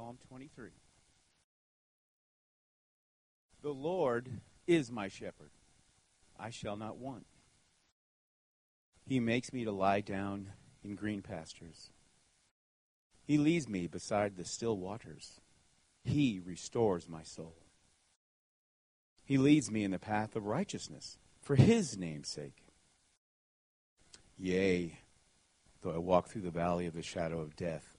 Psalm 23. The Lord is my shepherd. I shall not want. He makes me to lie down in green pastures. He leads me beside the still waters. He restores my soul. He leads me in the path of righteousness for his name's sake. Yea, though I walk through the valley of the shadow of death,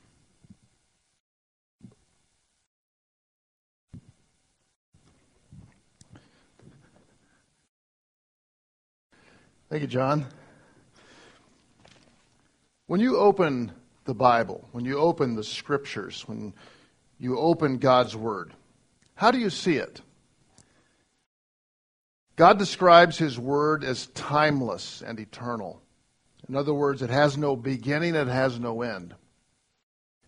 Thank you, John. When you open the Bible, when you open the scriptures, when you open God's Word, how do you see it? God describes His Word as timeless and eternal. In other words, it has no beginning, it has no end.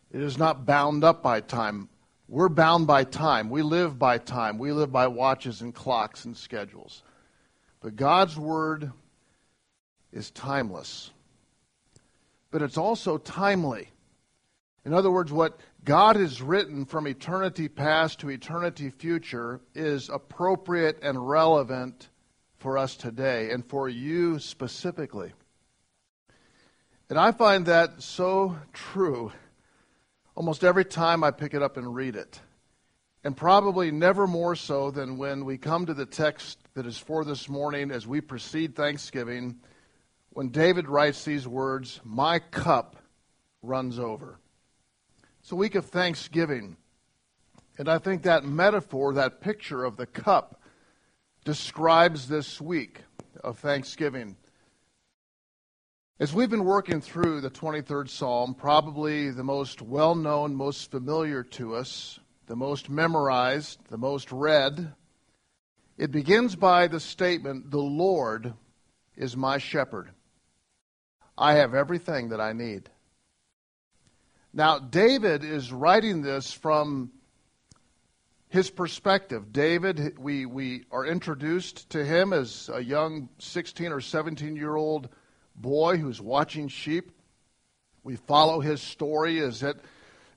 It is not bound up by time. We're bound by time. We live by time. We live by watches and clocks and schedules. But God's Word is timeless, but it's also timely. In other words, what God has written from eternity past to eternity future is appropriate and relevant for us today and for you specifically. And I find that so true almost every time I pick it up and read it. And probably never more so than when we come to the text that is for this morning as we precede Thanksgiving when David writes these words, My cup runs over. It's a week of Thanksgiving. And I think that metaphor, that picture of the cup, describes this week of Thanksgiving. As we've been working through the 23rd Psalm, probably the most well known, most familiar to us, the most memorized, the most read, it begins by the statement, The Lord is my shepherd. I have everything that I need. Now, David is writing this from his perspective. David, we, we are introduced to him as a young 16 or 17 year old boy who's watching sheep. We follow his story as it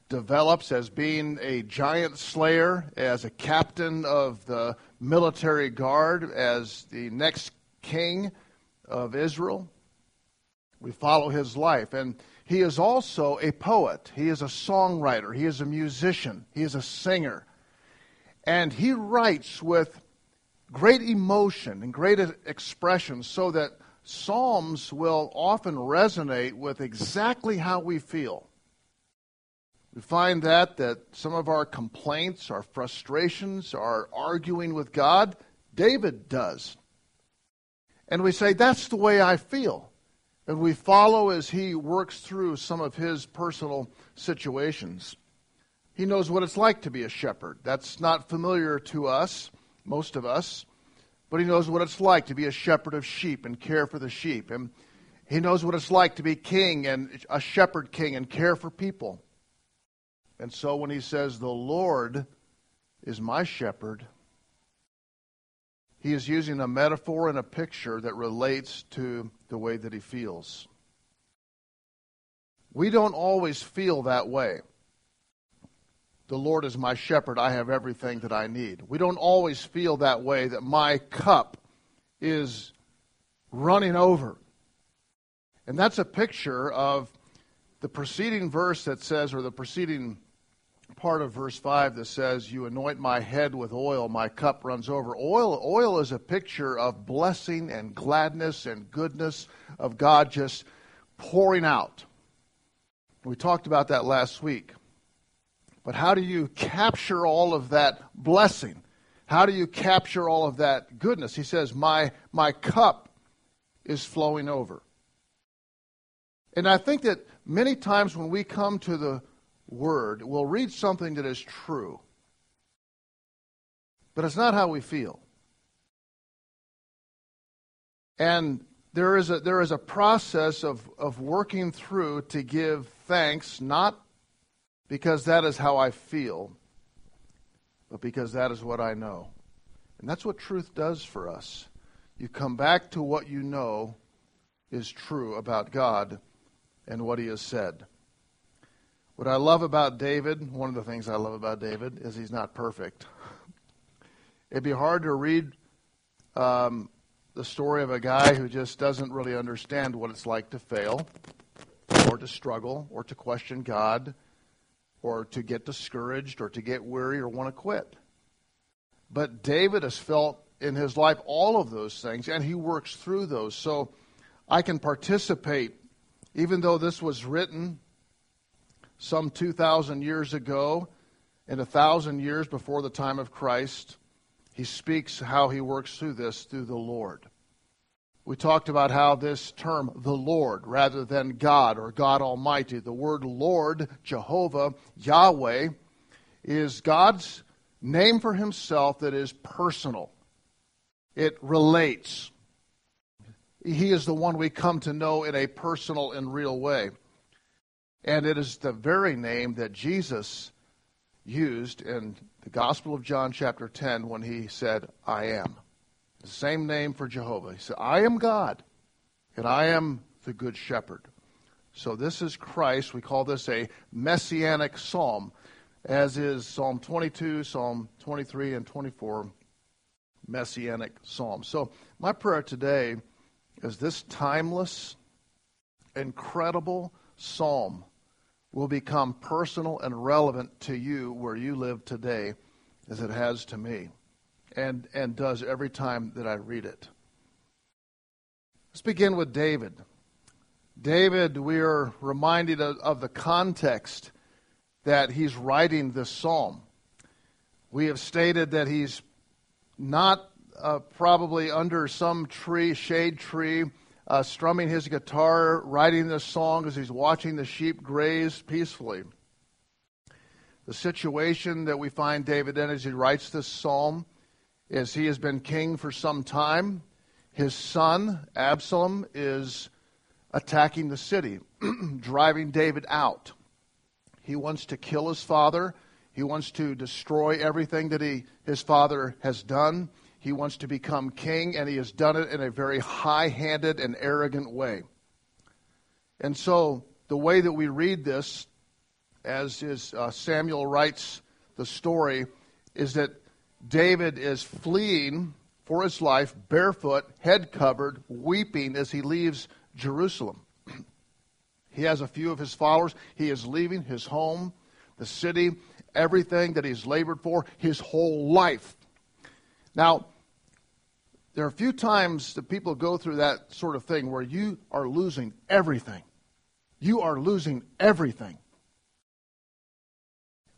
develops as being a giant slayer, as a captain of the military guard, as the next king of Israel. We follow his life. And he is also a poet. He is a songwriter. He is a musician. He is a singer. And he writes with great emotion and great expression so that Psalms will often resonate with exactly how we feel. We find that that some of our complaints, our frustrations, our arguing with God, David does. And we say, that's the way I feel. And we follow as he works through some of his personal situations. He knows what it's like to be a shepherd. That's not familiar to us, most of us, but he knows what it's like to be a shepherd of sheep and care for the sheep. And he knows what it's like to be king and a shepherd king and care for people. And so when he says, The Lord is my shepherd, he is using a metaphor and a picture that relates to the way that he feels. We don't always feel that way. The Lord is my shepherd. I have everything that I need. We don't always feel that way that my cup is running over. And that's a picture of the preceding verse that says, or the preceding part of verse 5 that says, You anoint my head with oil, my cup runs over. Oil, oil is a picture of blessing and gladness and goodness of God just pouring out. We talked about that last week. But how do you capture all of that blessing? How do you capture all of that goodness? He says, My, my cup is flowing over. And I think that many times when we come to the word, we'll read something that is true. But it's not how we feel. And there is a, there is a process of, of working through to give thanks, not because that is how I feel, but because that is what I know. And that's what truth does for us. You come back to what you know is true about God and what he has said. What I love about David, one of the things I love about David, is he's not perfect. It'd be hard to read um, the story of a guy who just doesn't really understand what it's like to fail, or to struggle, or to question God, or to get discouraged, or to get weary, or want to quit. But David has felt in his life all of those things, and he works through those. So I can participate, even though this was written some 2,000 years ago and a thousand years before the time of Christ. He speaks how he works through this through the Lord. We talked about how this term, the Lord, rather than God or God Almighty, the word Lord, Jehovah, Yahweh, is God's name for himself that is personal. It relates. He is the one we come to know in a personal and real way. And it is the very name that Jesus used in the Gospel of John, chapter 10, when he said, I am. The same name for Jehovah. He said, I am God, and I am the Good Shepherd. So this is Christ. We call this a messianic psalm, as is Psalm 22, Psalm 23, and 24 messianic psalms. So my prayer today is this timeless, incredible psalm will become personal and relevant to you where you live today as it has to me and, and does every time that I read it. Let's begin with David. David, we are reminded of, of the context that he's writing this psalm. We have stated that he's not uh, probably under some tree, shade tree, uh, strumming his guitar, writing this song as he's watching the sheep graze peacefully. The situation that we find David in as he writes this psalm is he has been king for some time. His son, Absalom, is attacking the city, driving David out. He wants to kill his father. He wants to destroy everything that he, his father has done. He wants to become king, and he has done it in a very high handed and arrogant way. And so, the way that we read this, as is, uh, Samuel writes the story, is that David is fleeing for his life, barefoot, head covered, weeping as he leaves Jerusalem. he has a few of his followers. He is leaving his home, the city, everything that he's labored for, his whole life. Now, there are a few times that people go through that sort of thing where you are losing everything. You are losing everything.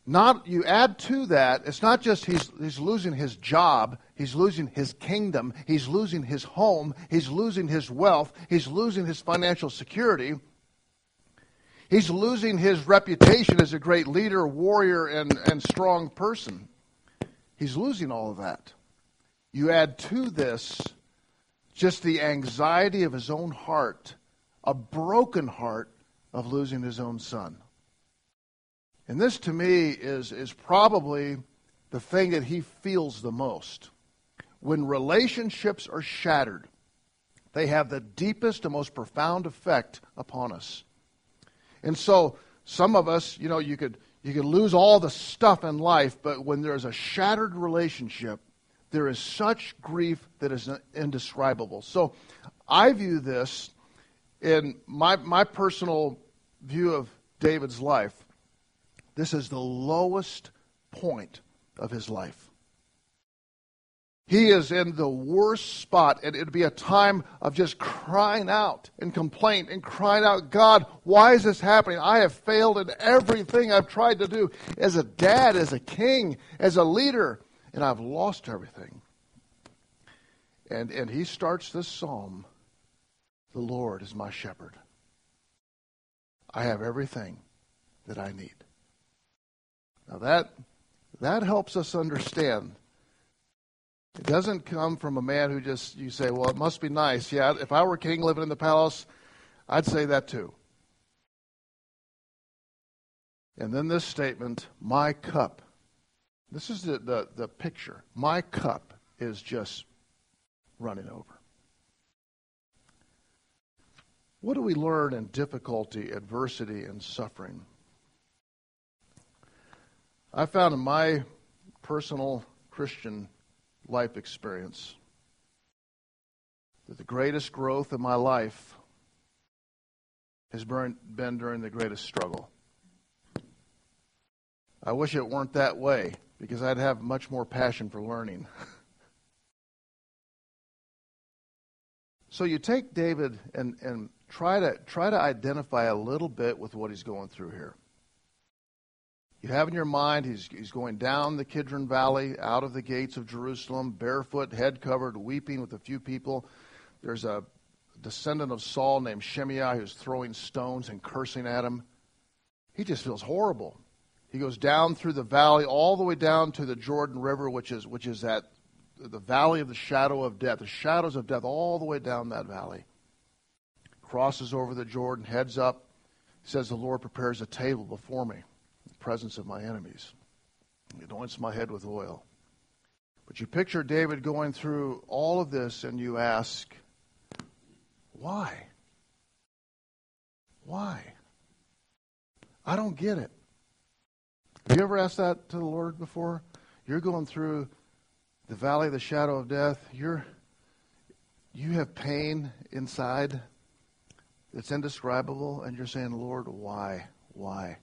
Not you add to that, it's not just he's he's losing his job, he's losing his kingdom, he's losing his home, he's losing his wealth, he's losing his financial security. He's losing his reputation as a great leader, warrior, and, and strong person. He's losing all of that. You add to this just the anxiety of his own heart, a broken heart of losing his own son. And this to me is, is probably the thing that he feels the most. When relationships are shattered, they have the deepest and most profound effect upon us. And so some of us, you know, you could you could lose all the stuff in life, but when there's a shattered relationship, there is such grief that is indescribable. So I view this in my, my personal view of David's life. This is the lowest point of his life. He is in the worst spot, and it'd be a time of just crying out and complaint and crying out, God, why is this happening? I have failed in everything I've tried to do as a dad, as a king, as a leader and I've lost everything. And, and he starts this psalm The Lord is my shepherd. I have everything that I need. Now that that helps us understand. It doesn't come from a man who just you say, "Well, it must be nice." Yeah, if I were king living in the palace, I'd say that too. And then this statement, "My cup." This is the, the, the picture. My cup is just running over. What do we learn in difficulty, adversity, and suffering? I found in my personal Christian life experience that the greatest growth in my life has been during the greatest struggle. I wish it weren't that way because I'd have much more passion for learning. so you take David and, and try to try to identify a little bit with what he's going through here. You have in your mind he's, he's going down the Kidron Valley, out of the gates of Jerusalem, barefoot, head covered, weeping with a few people. There's a descendant of Saul named Shimei who's throwing stones and cursing at him. He just feels horrible. He goes down through the valley, all the way down to the Jordan River, which is which is that the valley of the shadow of death, the shadows of death, all the way down that valley. Crosses over the Jordan, heads up, says, The Lord prepares a table before me in the presence of my enemies. He anoints my head with oil. But you picture David going through all of this and you ask, why? Why? I don't get it. Have you ever asked that to the Lord before? You're going through the valley of the shadow of death. You're you have pain inside that's indescribable, and you're saying, Lord, why? Why?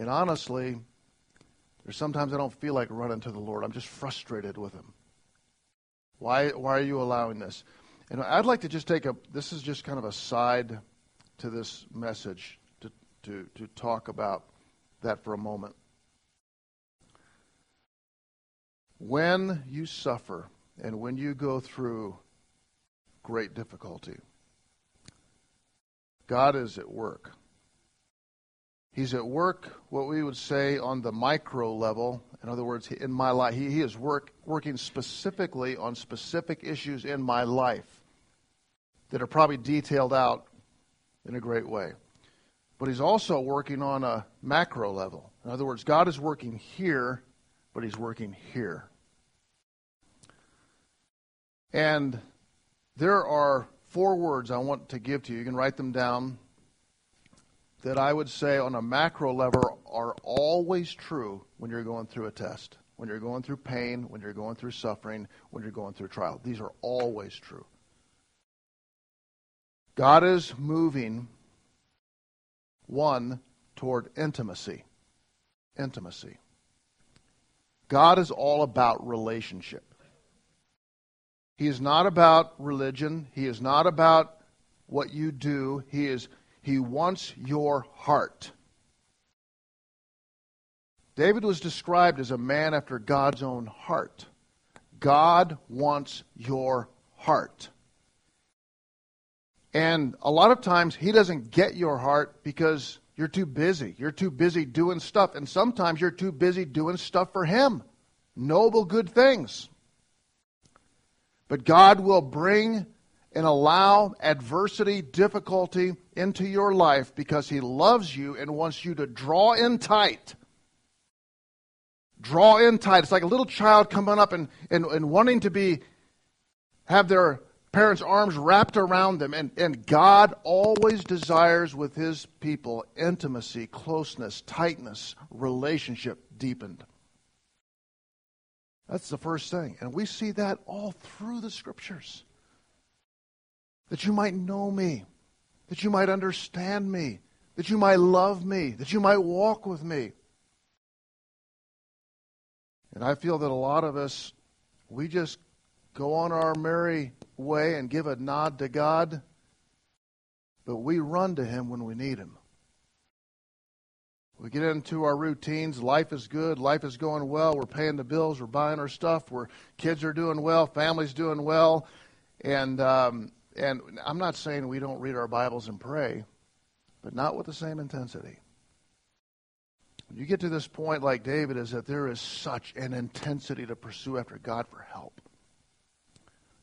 And honestly, there's sometimes I don't feel like running to the Lord. I'm just frustrated with Him. Why, why are you allowing this? And I'd like to just take a, this is just kind of a side to this message to, to, to talk about that for a moment. When you suffer and when you go through great difficulty, God is at work. He's at work, what we would say, on the micro level. In other words, in my life, he, he is work, working specifically on specific issues in my life that are probably detailed out in a great way. But he's also working on a macro level. In other words, God is working here, but he's working here. And there are four words I want to give to you. You can write them down that I would say on a macro level are always true when you're going through a test, when you're going through pain, when you're going through suffering, when you're going through trial. These are always true. God is moving one toward intimacy. Intimacy. God is all about relationship. He is not about religion. He is not about what you do. He is he wants your heart. David was described as a man after God's own heart. God wants your heart. And a lot of times, He doesn't get your heart because you're too busy. You're too busy doing stuff. And sometimes you're too busy doing stuff for Him. Noble, good things. But God will bring and allow adversity, difficulty into your life because He loves you and wants you to draw in tight. Draw in tight. It's like a little child coming up and, and, and wanting to be have their parents' arms wrapped around them. And, and God always desires with His people intimacy, closeness, tightness, relationship deepened. That's the first thing. And we see that all through the scriptures that you might know me, that you might understand me, that you might love me, that you might walk with me. And I feel that a lot of us, we just go on our merry way and give a nod to God, but we run to Him when we need Him. We get into our routines. Life is good. Life is going well. We're paying the bills. We're buying our stuff. We're kids are doing well. Family's doing well, and um, and I'm not saying we don't read our Bibles and pray, but not with the same intensity. When you get to this point, like David, is that there is such an intensity to pursue after God for help.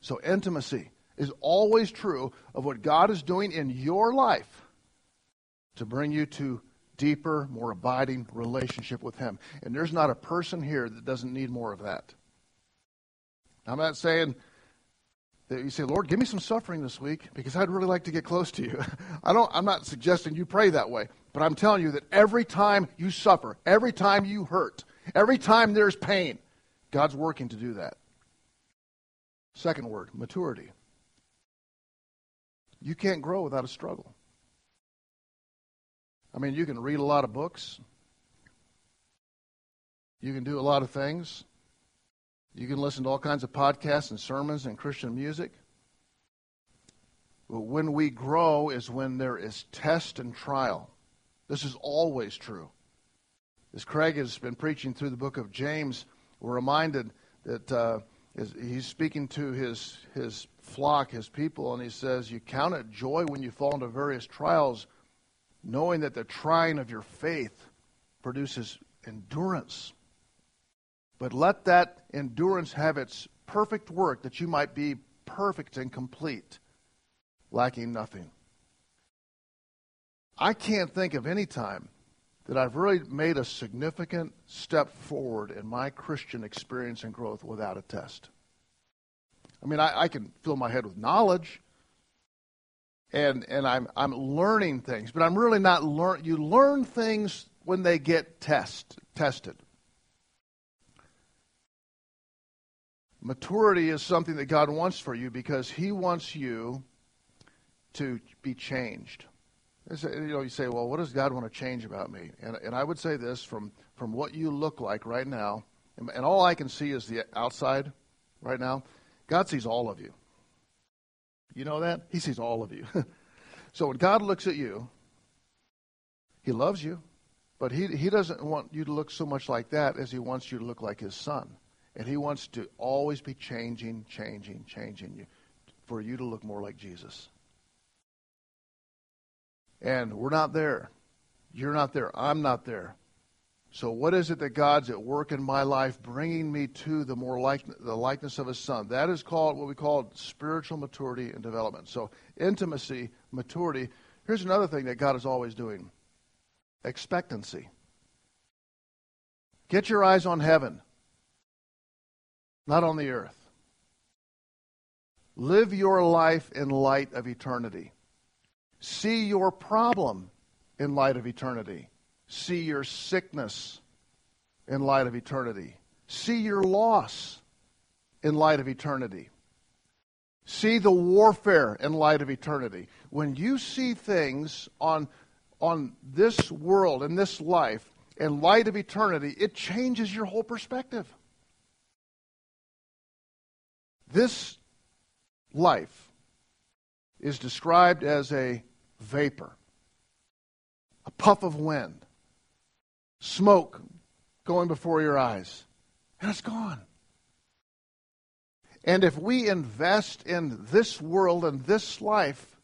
So, intimacy is always true of what God is doing in your life to bring you to deeper, more abiding relationship with Him. And there's not a person here that doesn't need more of that. I'm not saying that you say, Lord, give me some suffering this week because I'd really like to get close to you. I don't, I'm not suggesting you pray that way, but I'm telling you that every time you suffer, every time you hurt, every time there's pain, God's working to do that. Second word, maturity. You can't grow without a struggle. I mean, you can read a lot of books. You can do a lot of things. You can listen to all kinds of podcasts and sermons and Christian music. But when we grow is when there is test and trial. This is always true. As Craig has been preaching through the book of James, we're reminded that uh, he's speaking to his, his flock, his people, and he says, You count it joy when you fall into various trials, knowing that the trying of your faith produces endurance. But let that endurance have its perfect work, that you might be perfect and complete, lacking nothing. I can't think of any time that I've really made a significant step forward in my Christian experience and growth without a test. I mean, I, I can fill my head with knowledge, and and I'm I'm learning things, but I'm really not learn. You learn things when they get test tested. Maturity is something that God wants for you because He wants you to be changed. Uh, you know, you say, well, what does God want to change about me? And, and I would say this from, from what you look like right now, and, and all I can see is the outside right now. God sees all of you. You know that? He sees all of you. so when God looks at you, He loves you, but he, he doesn't want you to look so much like that as He wants you to look like His Son. And He wants to always be changing, changing, changing you for you to look more like Jesus. And we're not there. You're not there. I'm not there. So, what is it that God's at work in my life, bringing me to the more like the likeness of His Son? That is called what we call spiritual maturity and development. So, intimacy, maturity. Here's another thing that God is always doing: expectancy. Get your eyes on heaven not on the earth. Live your life in light of eternity. See your problem in light of eternity. See your sickness in light of eternity. See your loss in light of eternity. See the warfare in light of eternity. When you see things on, on this world, and this life, in light of eternity, it changes your whole perspective. This life is described as a vapor, a puff of wind, smoke going before your eyes, and it's gone. And if we invest in this world and this life,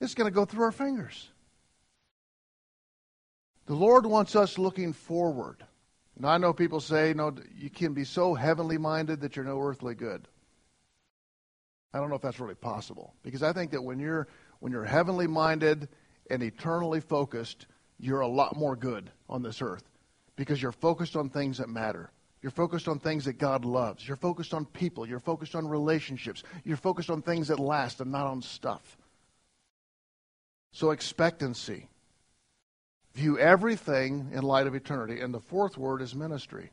it's going to go through our fingers. The Lord wants us looking forward. Now, I know people say, no, you can be so heavenly minded that you're no earthly good. I don't know if that's really possible because I think that when you're when you're heavenly minded and eternally focused, you're a lot more good on this earth because you're focused on things that matter. You're focused on things that God loves. You're focused on people. You're focused on relationships. You're focused on things that last and not on stuff. So expectancy. View everything in light of eternity. And the fourth word is ministry.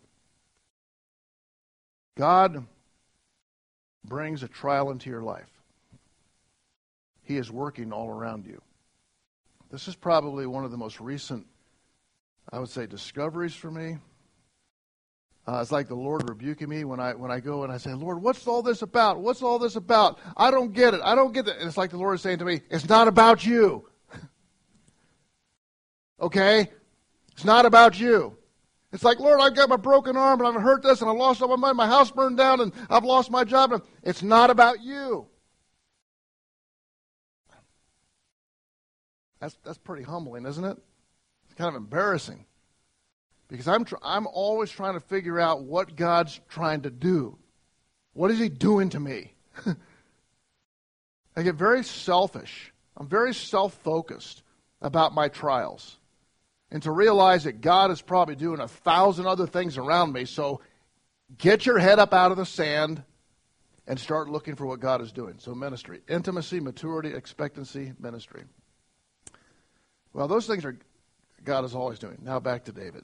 God brings a trial into your life. He is working all around you. This is probably one of the most recent, I would say, discoveries for me. Uh, it's like the Lord rebuking me when I when I go and I say, Lord, what's all this about? What's all this about? I don't get it. I don't get it. And it's like the Lord is saying to me, it's not about you. Okay? It's not about you. It's like, Lord, I've got my broken arm and I've hurt this and I lost all my money, my house burned down and I've lost my job. And it's not about you. That's, that's pretty humbling, isn't it? It's kind of embarrassing. because I'm, tr- I'm always trying to figure out what God's trying to do. What is He doing to me? I get very selfish. I'm very self focused about my trials. And to realize that God is probably doing a thousand other things around me. So get your head up out of the sand and start looking for what God is doing. So, ministry, intimacy, maturity, expectancy, ministry. Well, those things are God is always doing. Now back to David.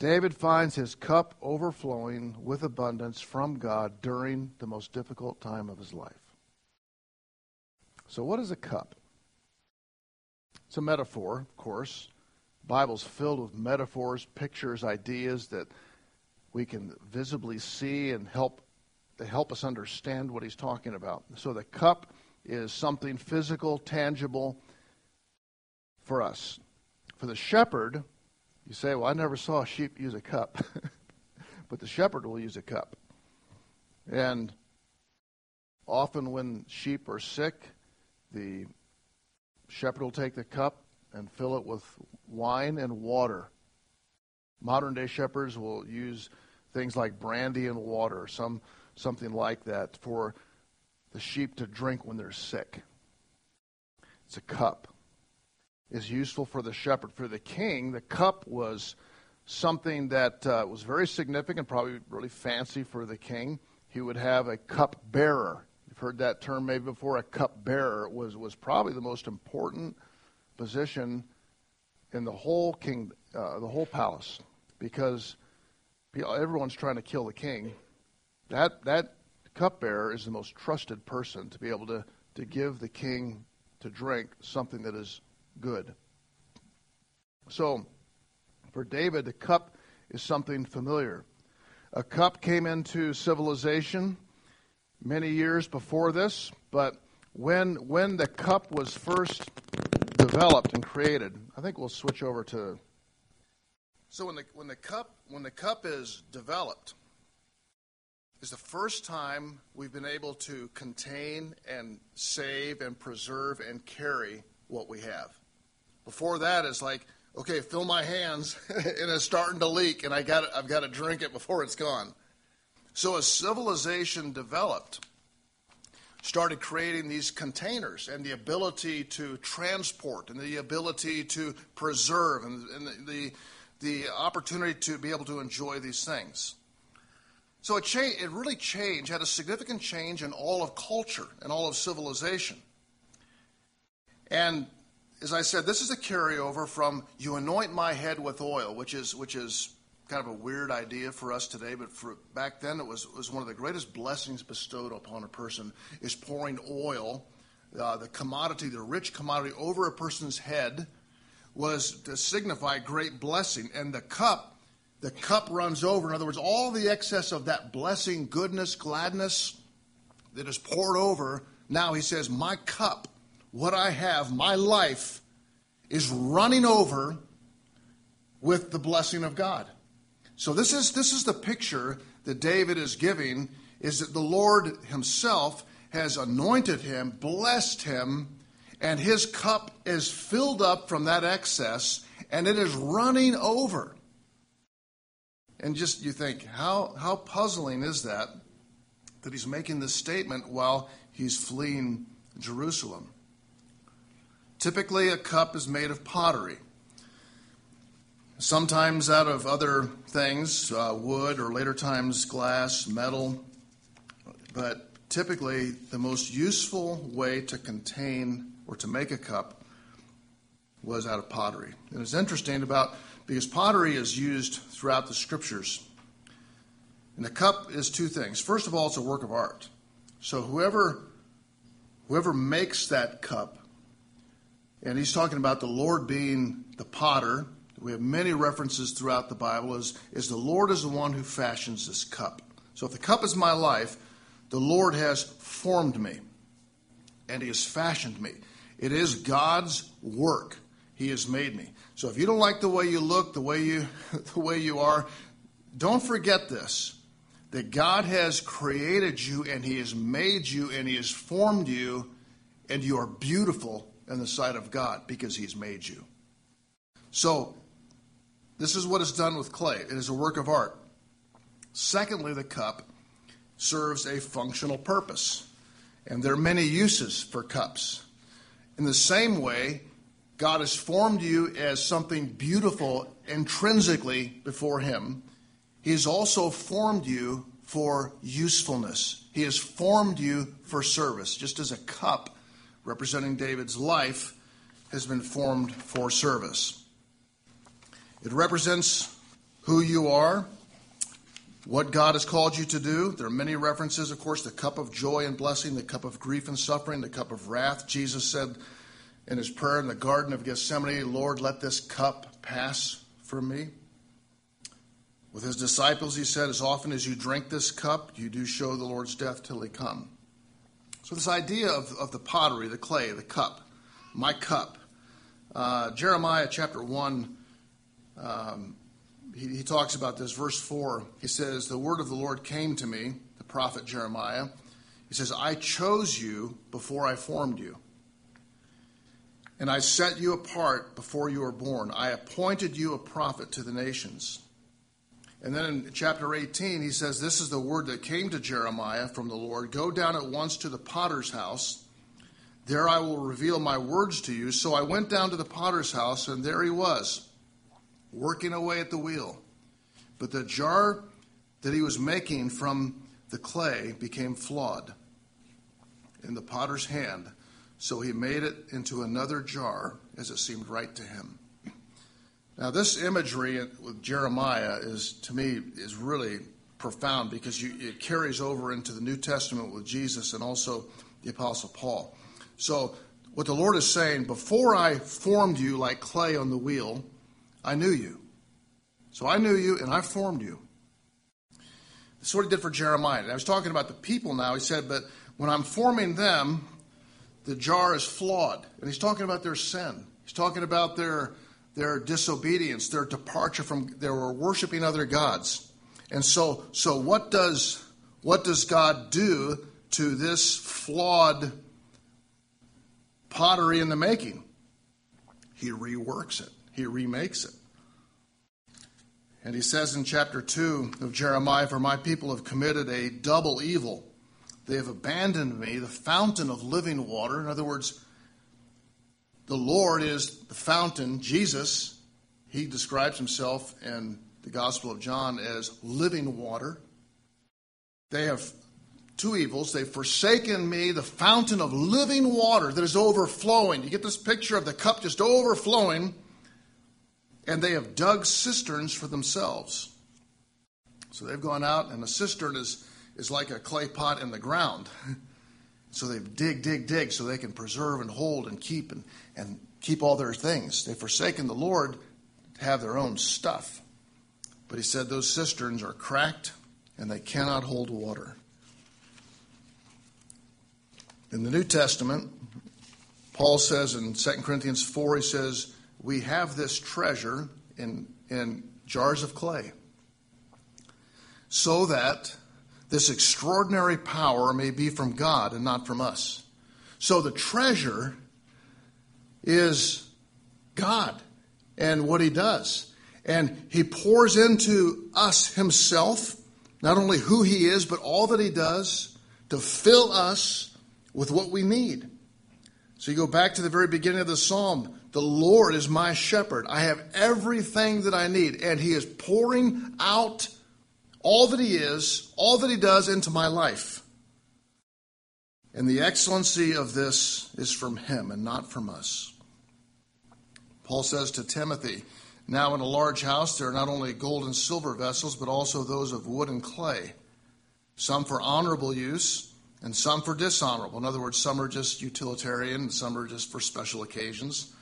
David finds his cup overflowing with abundance from God during the most difficult time of his life. So, what is a cup? It's a metaphor, of course. The Bible's filled with metaphors, pictures, ideas that we can visibly see and help to help us understand what he's talking about. So the cup is something physical, tangible for us. For the shepherd, you say, Well, I never saw a sheep use a cup. but the shepherd will use a cup. And often when sheep are sick, the shepherd will take the cup and fill it with wine and water. Modern day shepherds will use things like brandy and water, some something like that for the sheep to drink when they're sick. It's a cup. Is useful for the shepherd. For the king, the cup was something that uh, was very significant, probably really fancy for the king. He would have a cup bearer. You've heard that term maybe before. A cup bearer was was probably the most important position in the whole king, uh, the whole palace, because everyone's trying to kill the king, that, that cupbearer is the most trusted person to be able to, to give the king to drink something that is good. So, for David, the cup is something familiar. A cup came into civilization many years before this, but when, when the cup was first developed and created, I think we'll switch over to. So when the, when the cup when the cup is developed, is the first time we've been able to contain and save and preserve and carry what we have. Before that, it's like, okay, fill my hands and it's starting to leak and I got I've got to drink it before it's gone. So as civilization developed, started creating these containers and the ability to transport and the ability to preserve and, and the, the, the opportunity to be able to enjoy these things. So it, cha- it really changed, had a significant change in all of culture and all of civilization. And as I said, this is a carryover from "you anoint my head with oil," which is which is kind of a weird idea for us today, but for back then it was was one of the greatest blessings bestowed upon a person is pouring oil, uh, the commodity, the rich commodity, over a person's head was to signify great blessing, and the cup the cup runs over. In other words, all the excess of that blessing, goodness, gladness that is poured over, now he says, My cup, what I have, my life, is running over with the blessing of God. So this is this is the picture that David is giving is that the Lord himself has anointed him, blessed him, and his cup is filled up from that excess and it is running over. And just you think, how, how puzzling is that that he's making this statement while he's fleeing Jerusalem? Typically, a cup is made of pottery, sometimes out of other things, uh, wood, or later times glass, metal. But typically, the most useful way to contain or to make a cup was out of pottery. And it's interesting about because pottery is used throughout the scriptures. And the cup is two things. First of all, it's a work of art. So whoever whoever makes that cup, and he's talking about the Lord being the potter. We have many references throughout the Bible is, is the Lord is the one who fashions this cup. So if the cup is my life, the Lord has formed me and he has fashioned me. It is God's work. He has made me. So if you don't like the way you look, the way you the way you are, don't forget this. That God has created you and he has made you and he has formed you and you are beautiful in the sight of God because he's made you. So this is what is done with clay it is a work of art. Secondly, the cup serves a functional purpose, and there are many uses for cups. In the same way, God has formed you as something beautiful intrinsically before Him. He has also formed you for usefulness. He has formed you for service, just as a cup representing David's life has been formed for service. It represents who you are, what God has called you to do. There are many references, of course, the cup of joy and blessing, the cup of grief and suffering, the cup of wrath. Jesus said in his prayer in the Garden of Gethsemane, Lord, let this cup pass from me. With his disciples, he said, As often as you drink this cup, you do show the Lord's death till he come. This idea of, of the pottery, the clay, the cup, my cup. Uh, Jeremiah chapter 1, um, he, he talks about this. Verse 4, he says, The word of the Lord came to me, the prophet Jeremiah. He says, I chose you before I formed you. And I set you apart before you were born. I appointed you a prophet to the nations. And then in chapter 18, he says, This is the word that came to Jeremiah from the Lord Go down at once to the potter's house. There I will reveal my words to you. So I went down to the potter's house, and there he was, working away at the wheel. But the jar that he was making from the clay became flawed in the potter's hand. So he made it into another jar as it seemed right to him. Now, this imagery with Jeremiah is, to me, is really profound because you, it carries over into the New Testament with Jesus and also the Apostle Paul. So, what the Lord is saying, before I formed you like clay on the wheel, I knew you. So I knew you and I formed you. This is what he did for Jeremiah. And I was talking about the people now. He said, but when I'm forming them, the jar is flawed. And he's talking about their sin. He's talking about their their disobedience, their departure from they were worshiping other gods. And so so what does what does God do to this flawed pottery in the making? He reworks it. He remakes it. And he says in chapter 2 of Jeremiah, For my people have committed a double evil. They have abandoned me, the fountain of living water. In other words, the Lord is the fountain. Jesus, he describes himself in the Gospel of John as living water. They have two evils. They've forsaken me, the fountain of living water that is overflowing. You get this picture of the cup just overflowing, and they have dug cisterns for themselves. So they've gone out, and a cistern is, is like a clay pot in the ground. So they've dig, dig, dig so they can preserve and hold and keep and, and keep all their things. They've forsaken the Lord to have their own stuff. But he said those cisterns are cracked and they cannot hold water. In the New Testament, Paul says in 2 Corinthians 4, he says, We have this treasure in, in jars of clay, so that this extraordinary power may be from God and not from us. So the treasure is God and what He does. And He pours into us Himself, not only who He is, but all that He does to fill us with what we need. So you go back to the very beginning of the psalm the Lord is my shepherd. I have everything that I need, and He is pouring out all that He is, all that He does into my life. And the excellency of this is from Him and not from us. Paul says to Timothy, Now in a large house there are not only gold and silver vessels, but also those of wood and clay, some for honorable use and some for dishonorable. In other words, some are just utilitarian and some are just for special occasions.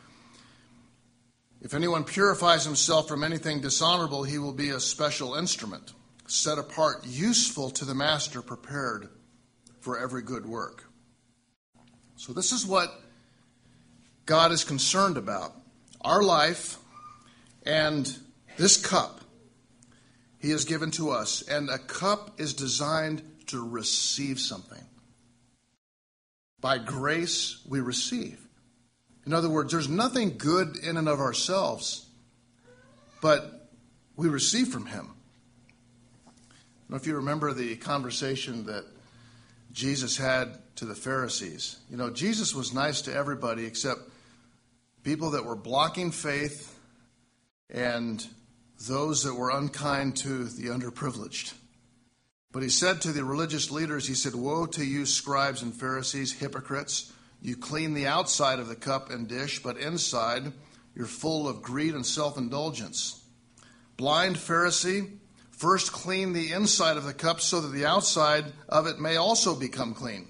If anyone purifies himself from anything dishonorable, he will be a special instrument set apart, useful to the master, prepared for every good work. So, this is what God is concerned about our life and this cup He has given to us. And a cup is designed to receive something. By grace, we receive. In other words, there's nothing good in and of ourselves, but we receive from him. If you remember the conversation that Jesus had to the Pharisees. You know, Jesus was nice to everybody except people that were blocking faith and those that were unkind to the underprivileged. But he said to the religious leaders, he said, Woe to you, scribes and Pharisees, hypocrites! You clean the outside of the cup and dish, but inside you're full of greed and self indulgence. Blind Pharisee, first clean the inside of the cup so that the outside of it may also become clean.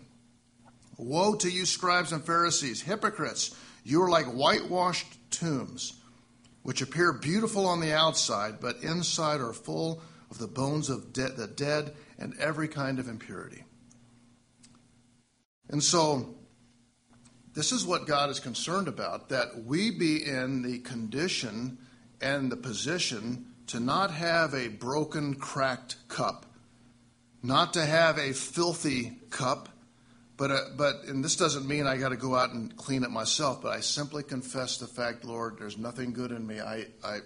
Woe to you, scribes and Pharisees, hypocrites! You are like whitewashed tombs, which appear beautiful on the outside, but inside are full of the bones of de- the dead and every kind of impurity. And so, this is what God is concerned about that we be in the condition and the position to not have a broken, cracked cup, not to have a filthy cup, but, uh, but and this doesn't mean I got to go out and clean it myself, but I simply confess the fact, Lord, there's nothing good in me. I, I,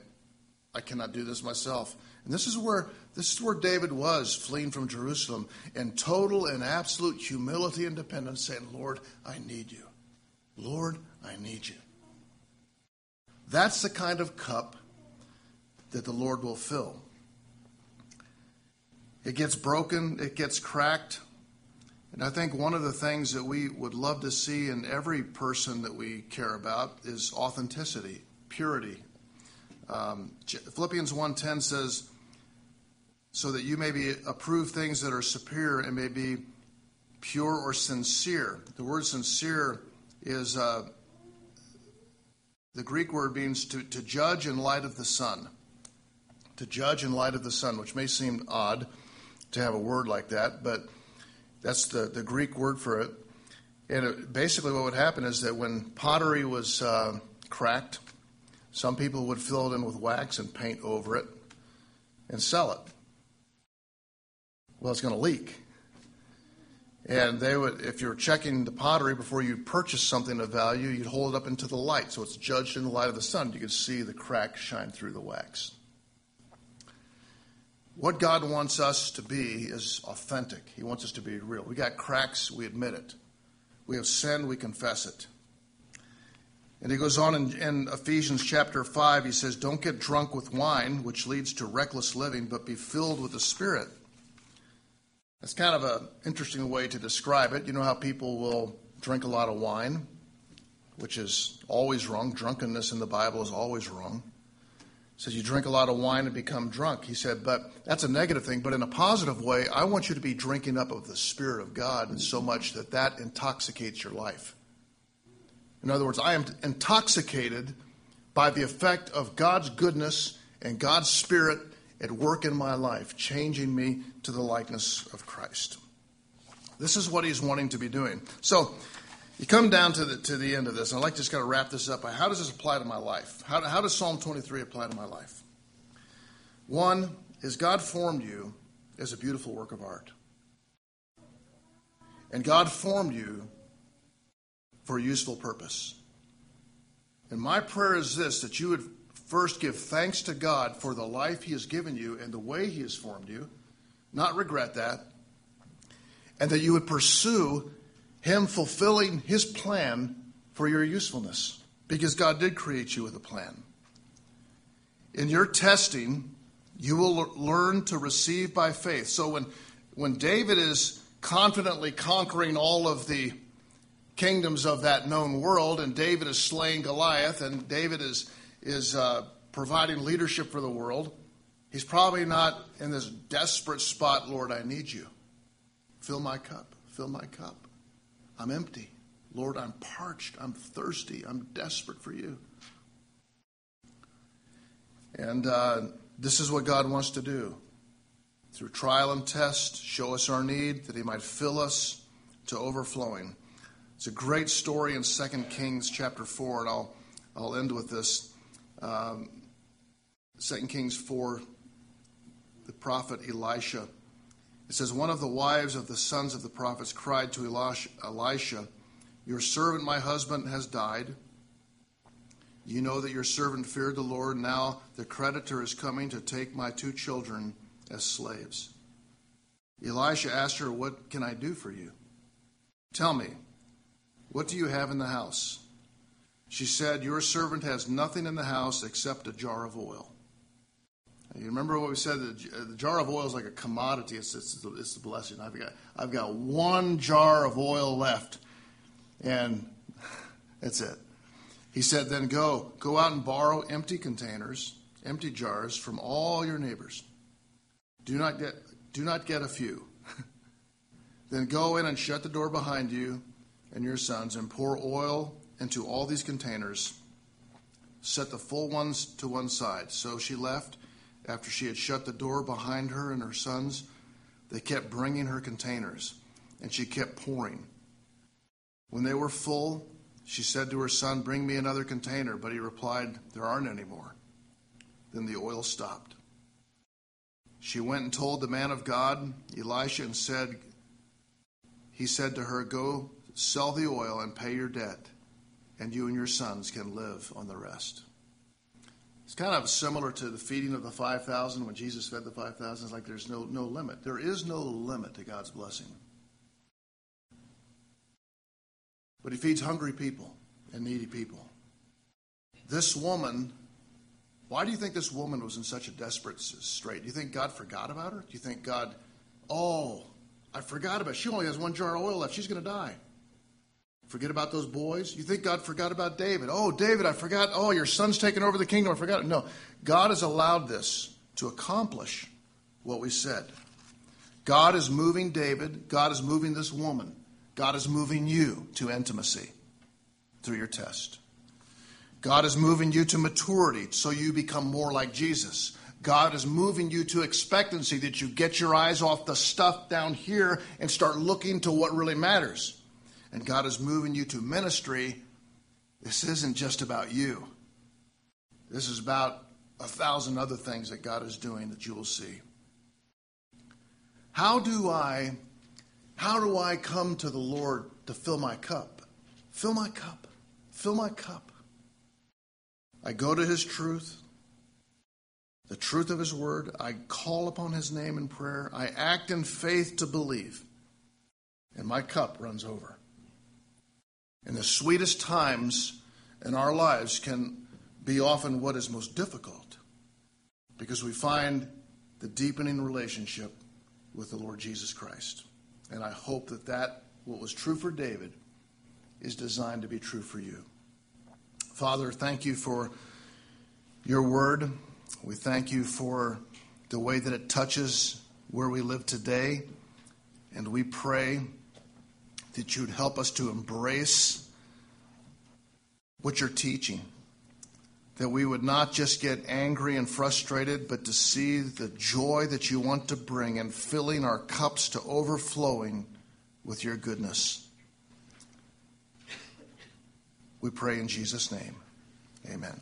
I cannot do this myself. And this is where this is where David was fleeing from Jerusalem in total and absolute humility and dependence, saying, Lord, I need you. Lord, I need you. That's the kind of cup that the Lord will fill. It gets broken, it gets cracked. And I think one of the things that we would love to see in every person that we care about is authenticity, purity. Um, Philippians 1:10 says, so that you may be approve things that are superior and may be pure or sincere. The word sincere is uh, the Greek word means to, to judge in light of the sun. To judge in light of the sun, which may seem odd to have a word like that, but that's the, the Greek word for it. And it, basically, what would happen is that when pottery was uh, cracked, some people would fill it in with wax and paint over it and sell it well, it's going to leak. And they would, if you're checking the pottery before you purchase something of value, you'd hold it up into the light, so it's judged in the light of the sun. You could see the crack shine through the wax. What God wants us to be is authentic. He wants us to be real. We got cracks, we admit it. We have sinned, we confess it. And he goes on in, in, Ephesians chapter 5, he says, Don't get drunk with wine, which leads to reckless living, but be filled with the Spirit that's kind of an interesting way to describe it. You know how people will drink a lot of wine, which is always wrong. Drunkenness in the Bible is always wrong. Says you drink a lot of wine and become drunk. He said, but that's a negative thing. But in a positive way, I want you to be drinking up of the Spirit of God so much that that intoxicates your life. In other words, I am intoxicated by the effect of God's goodness and God's Spirit at work in my life, changing me to the likeness of Christ. This is what he's wanting to be doing. So, you come down to the, to the end of this, and I'd like to just kind of wrap this up. How does this apply to my life? How, how does Psalm 23 apply to my life? One is God formed you as a beautiful work of art. And God formed you for a useful purpose. And my prayer is this that you would First, give thanks to God for the life He has given you and the way He has formed you, not regret that, and that you would pursue Him fulfilling His plan for your usefulness, because God did create you with a plan. In your testing, you will learn to receive by faith. So when, when David is confidently conquering all of the kingdoms of that known world, and David is slaying Goliath, and David is is uh, providing leadership for the world, he's probably not in this desperate spot, Lord, I need you. Fill my cup, fill my cup. I'm empty. Lord, I'm parched, I'm thirsty, I'm desperate for you. And uh, this is what God wants to do. Through trial and test, show us our need that He might fill us to overflowing. It's a great story in 2 Kings chapter 4, and I'll, I'll end with this um, 2 Kings 4, the prophet Elisha. It says, One of the wives of the sons of the prophets cried to Elisha, Your servant, my husband, has died. You know that your servant feared the Lord. Now the creditor is coming to take my two children as slaves. Elisha asked her, What can I do for you? Tell me, what do you have in the house? She said, Your servant has nothing in the house except a jar of oil. You remember what we said? The, jar of oil is like a commodity. It's, it's, it's the blessing. I've got, I've got one jar of oil left, and that's it. He said, Then go, go out and borrow empty containers, empty jars from all your neighbors. Do not get, do not get a few. then go in and shut the door behind you and your sons, and pour oil into all these containers. Set the full ones to one side. So she left after she had shut the door behind her and her sons. They kept bringing her containers, and she kept pouring. When they were full, she said to her son, Bring me another container. But he replied, There aren't any more. Then the oil stopped. She went and told the man of God, Elisha, and said, He said to her, Go sell the oil and pay your debt, and you and your sons can live on the rest. It's kind of similar to the feeding of the 5,000 when Jesus fed the 5,000. It's like there's no, no limit. There is no limit to God's blessing. but he feeds hungry people and needy people. This woman, why do you think this woman was in such a desperate strait? Do you think God forgot about her? Do you think God, oh, I forgot about her. She only has one jar of oil left. She's going to die. Forget about those boys? You think God forgot about David? Oh, David, I forgot. Oh, your son's taken over the kingdom. I forgot. No, God has allowed this to accomplish what we said. God is moving David. God is moving this woman. God is moving you to intimacy through your test. God is moving you to maturity so you become more like Jesus. God is moving you to expectancy that you get your eyes off the stuff down here and start looking to what really matters. And God is moving you to ministry. This isn't just about you, this is about a thousand other things that God is doing that you will see. How do I how do I come to the Lord to fill my cup? Fill my cup. Fill my cup. I go to His truth, the truth of His word. I call upon His name in prayer. I act in faith to believe. And my cup runs over. And the sweetest times in our lives can be often what is most difficult because we find the deepening relationship with the Lord Jesus Christ. And I hope that that, what was true for David, is designed to be true for you. Father, thank you for your word. We thank you for the way that it touches where we live today. And we pray that you'd help us to embrace what you're teaching that we would not just get angry and frustrated, but to see the joy that you want to bring and filling our cups to overflowing with your goodness. We pray in Jesus' name. Amen.